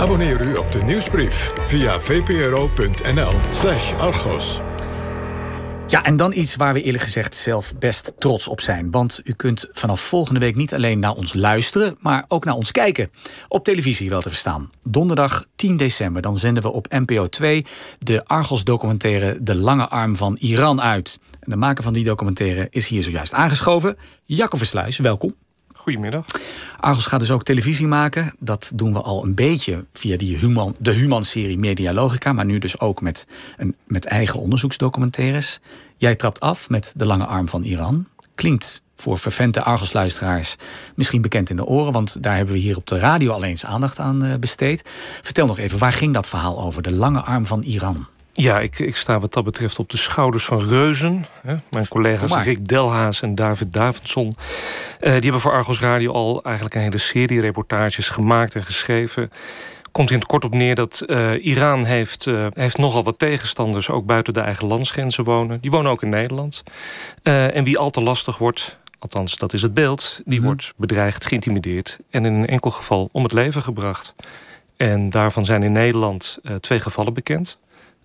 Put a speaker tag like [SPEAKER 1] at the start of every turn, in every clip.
[SPEAKER 1] Abonneer u op de nieuwsbrief via vpro.nl slash argos.
[SPEAKER 2] Ja, en dan iets waar we eerlijk gezegd zelf best trots op zijn. Want u kunt vanaf volgende week niet alleen naar ons luisteren, maar ook naar ons kijken. Op televisie wel te verstaan. Donderdag 10 december, dan zenden we op NPO 2 de Argos-documentaire De Lange Arm van Iran uit. En de maker van die documentaire is hier zojuist aangeschoven. Jacco Versluis, welkom.
[SPEAKER 3] Goedemiddag.
[SPEAKER 2] Argos gaat dus ook televisie maken. Dat doen we al een beetje via die human, de Human-serie Medialogica... maar nu dus ook met, een, met eigen onderzoeksdocumentaires. Jij trapt af met De Lange Arm van Iran. Klinkt voor vervente Argos-luisteraars misschien bekend in de oren... want daar hebben we hier op de radio al eens aandacht aan eh, besteed. Vertel nog even, waar ging dat verhaal over? De Lange Arm van Iran.
[SPEAKER 3] Ja, ik, ik sta wat dat betreft op de schouders van reuzen. Hè. Mijn collega's Rick Delhaas en David Davidson... Uh, die hebben voor Argos Radio al eigenlijk een hele serie reportages gemaakt en geschreven komt in het kort op neer dat uh, Iran heeft, uh, heeft nogal wat tegenstanders... ook buiten de eigen landsgrenzen wonen. Die wonen ook in Nederland. Uh, en wie al te lastig wordt, althans dat is het beeld... die mm -hmm. wordt bedreigd, geïntimideerd... en in een enkel geval om het leven gebracht. En daarvan zijn in Nederland twee gevallen bekend...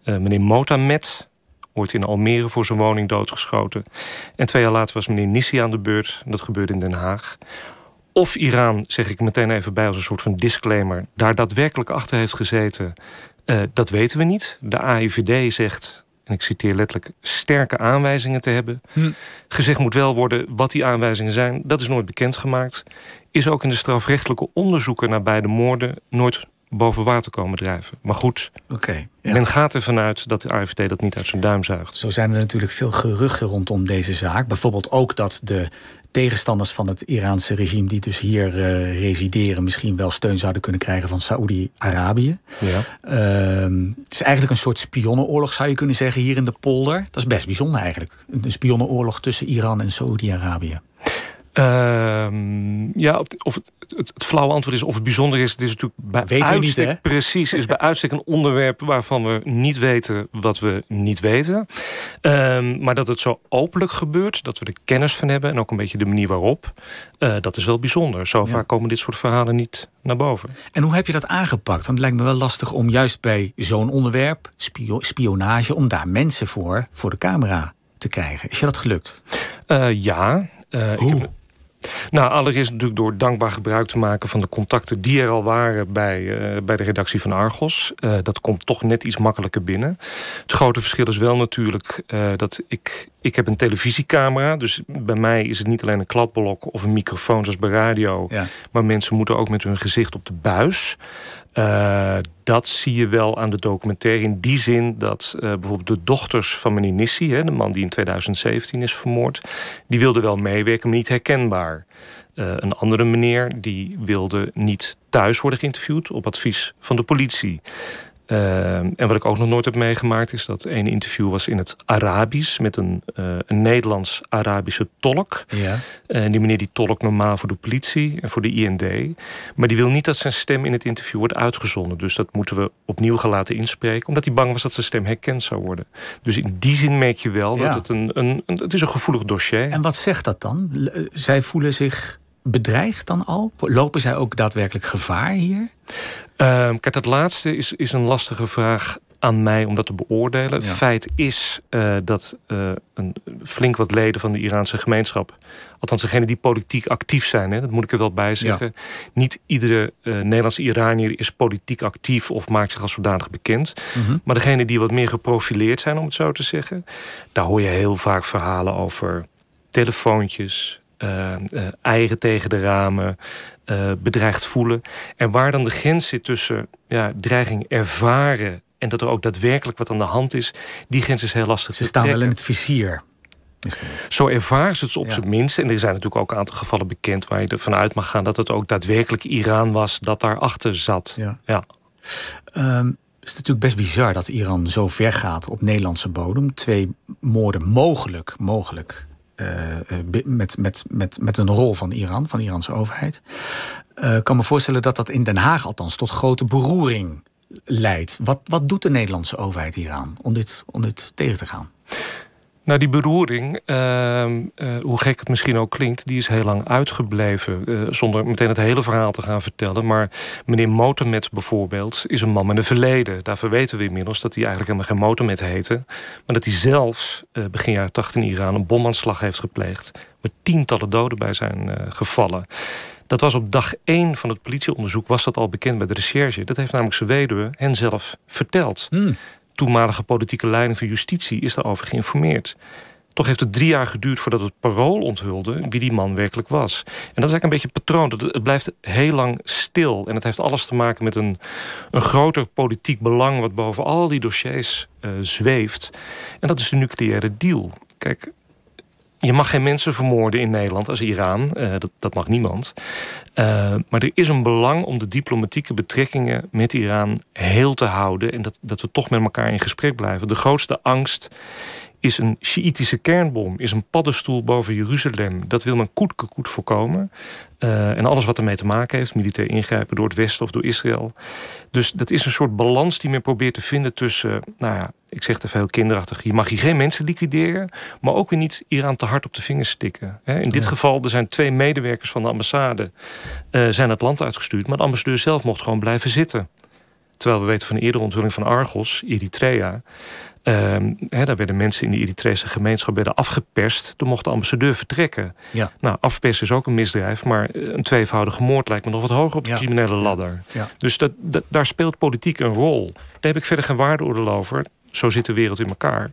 [SPEAKER 3] Uh, meneer Motamet, ooit in Almere voor zijn woning doodgeschoten. En twee jaar later was meneer Nissi aan de beurt. Dat gebeurde in Den Haag. Of Iran, zeg ik meteen even bij als een soort van disclaimer... daar daadwerkelijk achter heeft gezeten, uh, dat weten we niet. De AIVD zegt, en ik citeer letterlijk... sterke aanwijzingen te hebben. Hm. Gezegd moet wel worden wat die aanwijzingen zijn. Dat is nooit bekendgemaakt. Is ook in de strafrechtelijke onderzoeken naar beide moorden... nooit boven water komen drijven. Maar goed,
[SPEAKER 2] okay,
[SPEAKER 3] ja. men gaat ervan uit dat de AFD dat niet uit zijn duim zuigt.
[SPEAKER 2] Zo zijn er natuurlijk veel geruchten rondom deze zaak. Bijvoorbeeld ook dat de tegenstanders van het Iraanse regime... die dus hier uh, resideren, misschien wel steun zouden kunnen krijgen van Saoedi-Arabië.
[SPEAKER 3] Ja.
[SPEAKER 2] Uh, het is eigenlijk een soort spionnenoorlog, zou je kunnen zeggen, hier in de polder. Dat is best bijzonder eigenlijk. Een spionnenoorlog tussen Iran en Saoedi-Arabië.
[SPEAKER 3] Uh, ja, of het, het, het, flauwe antwoord is of het bijzonder is. Het is natuurlijk bij
[SPEAKER 2] weten
[SPEAKER 3] uitstek,
[SPEAKER 2] niet, hè?
[SPEAKER 3] precies, is bij uitstek een onderwerp waarvan we niet weten wat we niet weten. Uh, maar dat het zo openlijk gebeurt, dat we er kennis van hebben en ook een beetje de manier waarop, uh, dat is wel bijzonder. Zo ja. vaak komen dit soort verhalen niet naar boven.
[SPEAKER 2] En hoe heb je dat aangepakt? Want het lijkt me wel lastig om juist bij zo'n onderwerp, spio spionage, om daar mensen voor, voor de camera te krijgen. Is je dat gelukt?
[SPEAKER 3] Uh, ja. Uh,
[SPEAKER 2] Hoe?
[SPEAKER 3] Ik heb, nou, allereerst natuurlijk door dankbaar gebruik te maken van de contacten die er al waren bij, uh, bij de redactie van Argos. Uh, dat komt toch net iets makkelijker binnen. Het grote verschil is wel natuurlijk uh, dat ik, ik heb een televisiecamera. Dus bij mij is het niet alleen een kladblok of een microfoon zoals bij radio.
[SPEAKER 2] Ja.
[SPEAKER 3] Maar mensen moeten ook met hun gezicht op de buis. Dat zie je wel aan de documentaire. In die zin dat uh, bijvoorbeeld de dochters van meneer Nissi... Hè, de man die in 2017 is vermoord... die wilden wel meewerken, maar niet herkenbaar. Uh, een andere meneer die wilde niet thuis worden geïnterviewd... op advies van de politie. Uh, en wat ik ook nog nooit heb meegemaakt... is dat een interview was in het Arabisch... met een, uh, een Nederlands-Arabische tolk.
[SPEAKER 2] Ja.
[SPEAKER 3] En die meneer die tolkt normaal voor de politie en voor de IND. Maar die wil niet dat zijn stem in het interview wordt uitgezonden. Dus dat moeten we opnieuw gaan laten inspreken... omdat hij bang was dat zijn stem herkend zou worden. Dus in die zin merk je wel
[SPEAKER 2] Ja.
[SPEAKER 3] dat het een, een, een... Het is een gevoelig dossier.
[SPEAKER 2] En wat zegt dat dan? L- Zij voelen zich bedreigd dan al? Lopen zij ook daadwerkelijk gevaar hier?
[SPEAKER 3] Uh, kijk, dat laatste is, is een lastige vraag aan mij om dat te beoordelen.
[SPEAKER 2] Ja.
[SPEAKER 3] Feit is uh, dat uh, een flink wat leden van de Iraanse gemeenschap... althans degenen die politiek actief zijn, hè, dat moet ik er wel bij zeggen...
[SPEAKER 2] Ja.
[SPEAKER 3] niet iedere uh, Nederlandse Iranier is politiek actief... of maakt zich als zodanig bekend.
[SPEAKER 2] Mm -hmm.
[SPEAKER 3] Maar degenen die wat meer geprofileerd zijn, om het zo te zeggen... daar hoor je heel vaak verhalen over telefoontjes... Uh, uh, eigen tegen de ramen, uh, bedreigd voelen. En waar dan de grens zit tussen ja, dreiging ervaren... en dat er ook daadwerkelijk wat aan de hand is... die grens is heel lastig
[SPEAKER 2] Ze
[SPEAKER 3] te
[SPEAKER 2] staan
[SPEAKER 3] trekken.
[SPEAKER 2] wel in het vizier. Misschien.
[SPEAKER 3] Zo ervaren ze het op
[SPEAKER 2] Ja.
[SPEAKER 3] zijn minst. En er zijn natuurlijk ook een aantal gevallen bekend... waar je ervan uit mag gaan dat het ook daadwerkelijk Iran was... dat daarachter zat.
[SPEAKER 2] Ja.
[SPEAKER 3] Ja.
[SPEAKER 2] Um, het is natuurlijk best bizar dat Iran zo ver gaat op Nederlandse bodem. Twee moorden mogelijk, mogelijk met, met, met, met een rol van Iran, van de Iraanse overheid. Ik uh, kan me voorstellen dat dat in Den Haag althans tot grote beroering leidt. Wat, wat doet de Nederlandse overheid hieraan om dit, om dit tegen te gaan?
[SPEAKER 3] Nou, die beroering, ehm, eh, hoe gek het misschien ook klinkt... die is heel lang uitgebleven. Uh, zonder meteen het hele verhaal te gaan vertellen. Maar meneer Motormet bijvoorbeeld is een man met een verleden. Daarvoor weten we inmiddels dat hij eigenlijk helemaal geen Motormet heette. Maar dat hij zelf uh, begin jaren 80 in Iran een bomaanslag heeft gepleegd. Waar tientallen doden bij zijn gevallen. Dat was op dag één van het politieonderzoek was dat al bekend bij de recherche. Dat heeft namelijk zijn weduwe hen zelf verteld. Hmm toenmalige politieke leiding van justitie is daarover geïnformeerd. Toch heeft het drie jaar geduurd voordat het parool onthulde wie die man werkelijk was. En dat is eigenlijk een beetje patroon. Het blijft heel lang stil. En het heeft alles te maken met een, een groter politiek belang wat boven al die dossiers uh, zweeft. En dat is de nucleaire deal. Kijk, je mag geen mensen vermoorden in Nederland als Iran. Uh, dat, dat, mag niemand. Uh, maar er is een belang om de diplomatieke betrekkingen met Iran heel te houden. En dat, dat we toch met elkaar in gesprek blijven. De grootste angst is een Sjiitische kernbom, is een paddenstoel boven Jeruzalem. Dat wil men koet koet voorkomen. Uh, en alles wat ermee te maken heeft, militair ingrijpen door het Westen of door Israël. Dus dat is een soort balans die men probeert te vinden tussen, nou ja, ik zeg het even heel kinderachtig, je mag hier geen mensen liquideren, maar ook weer niet Iran te hard op de vingers stikken. In dit geval, er zijn twee medewerkers van de ambassade, uh, zijn het land uitgestuurd, maar de ambassadeur zelf mocht gewoon blijven zitten. Terwijl we weten van de eerdere onthulling van Argos, Eritrea, Ehm, daar werden mensen in de Eritrese gemeenschap werden afgeperst. Toen mocht de ambassadeur vertrekken. Ja. Nou, afpersen is ook een misdrijf, maar een tweevoudige moord lijkt me nog wat hoger op de criminele ladder. Ja. Dus dat, daar speelt politiek een rol. Daar heb ik verder geen waardeoordeel over. Zo zit de wereld in elkaar. Um,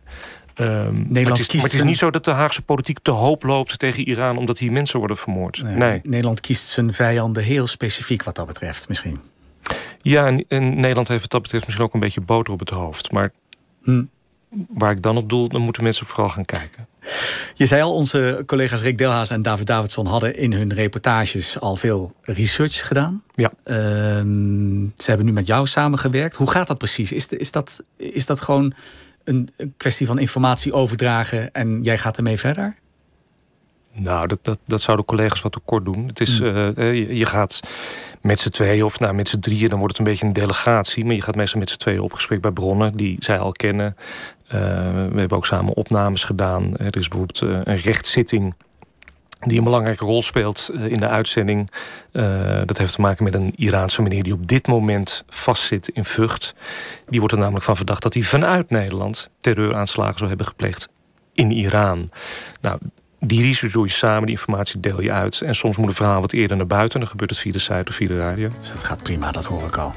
[SPEAKER 3] Nederland maar, het is, maar het is niet zo dat de Haagse politiek te hoop loopt tegen Iran omdat hier mensen worden vermoord. Nee,
[SPEAKER 2] Nederland kiest zijn vijanden heel specifiek wat dat betreft, misschien.
[SPEAKER 3] Ja, en, Nederland heeft wat dat betreft misschien ook een beetje boter op het hoofd. Maar hm waar ik dan op doel, dan moeten mensen vooral gaan kijken.
[SPEAKER 2] Je zei al, onze collega's Rick Delhaas en David Davidson hadden in hun reportages al veel research gedaan.
[SPEAKER 3] Ja.
[SPEAKER 2] Ehm, ze hebben nu met jou samengewerkt. Hoe gaat dat precies? Is, is, dat, is dat gewoon een kwestie van informatie overdragen en jij gaat ermee verder?
[SPEAKER 3] Nou, dat, dat, dat zouden collega's wat te kort doen. Het is, hmm. uh, je, je, gaat met z'n tweeën of nou, met z'n drieën, dan wordt het een beetje een delegatie. Maar je gaat meestal met z'n tweeën op gesprek bij bronnen die zij al kennen. Uh, we hebben ook samen opnames gedaan. Er is bijvoorbeeld een rechtszitting die een belangrijke rol speelt in de uitzending. dat heeft te maken met een Iraanse meneer die op dit moment vastzit in Vught. Die wordt er namelijk van verdacht dat hij vanuit Nederland terreuraanslagen zou hebben gepleegd in Iran. Nou, die research doe je samen, die informatie deel je uit. En soms moet een verhaal wat eerder naar buiten. Dan gebeurt het via de site of via de radio.
[SPEAKER 2] Dus dat gaat prima, dat hoor ik al.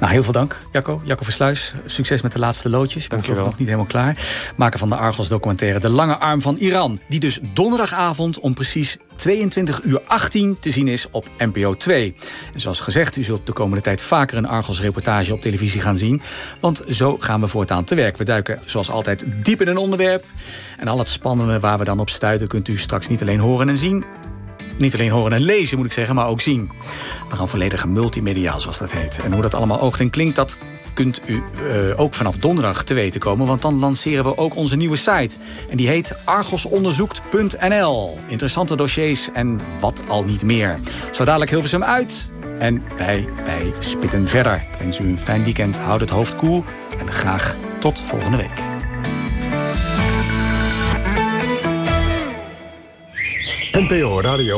[SPEAKER 2] Nou, heel veel dank, Jacco. Jacco Versluis, succes met de laatste loodjes. Dank je wel. nog niet helemaal klaar. Maker van de Argos documentaire De Lange Arm van Iran. Die dus donderdagavond om precies 22 uur 18 te zien is op NPO 2. En zoals gezegd, u zult de komende tijd vaker een Argos-reportage op televisie gaan zien. Want zo gaan we voortaan te werk. We duiken zoals altijd diep in een onderwerp. En al het spannende waar we dan op stuiten kunt u straks niet alleen horen en zien... Niet alleen horen en lezen, moet ik zeggen, maar ook zien. We gaan volledig multimediaal, zoals dat heet. En hoe dat allemaal oogt en klinkt, dat kunt u uh, ook vanaf donderdag te weten komen. Want dan lanceren we ook onze nieuwe site. En die heet argosonderzoekt.nl. Interessante dossiers en wat al niet meer. Zo dadelijk Hilversum uit. En wij, wij spitten verder. Ik wens u een fijn weekend. Houd het hoofd koel. En graag tot volgende week.
[SPEAKER 1] NPO Radio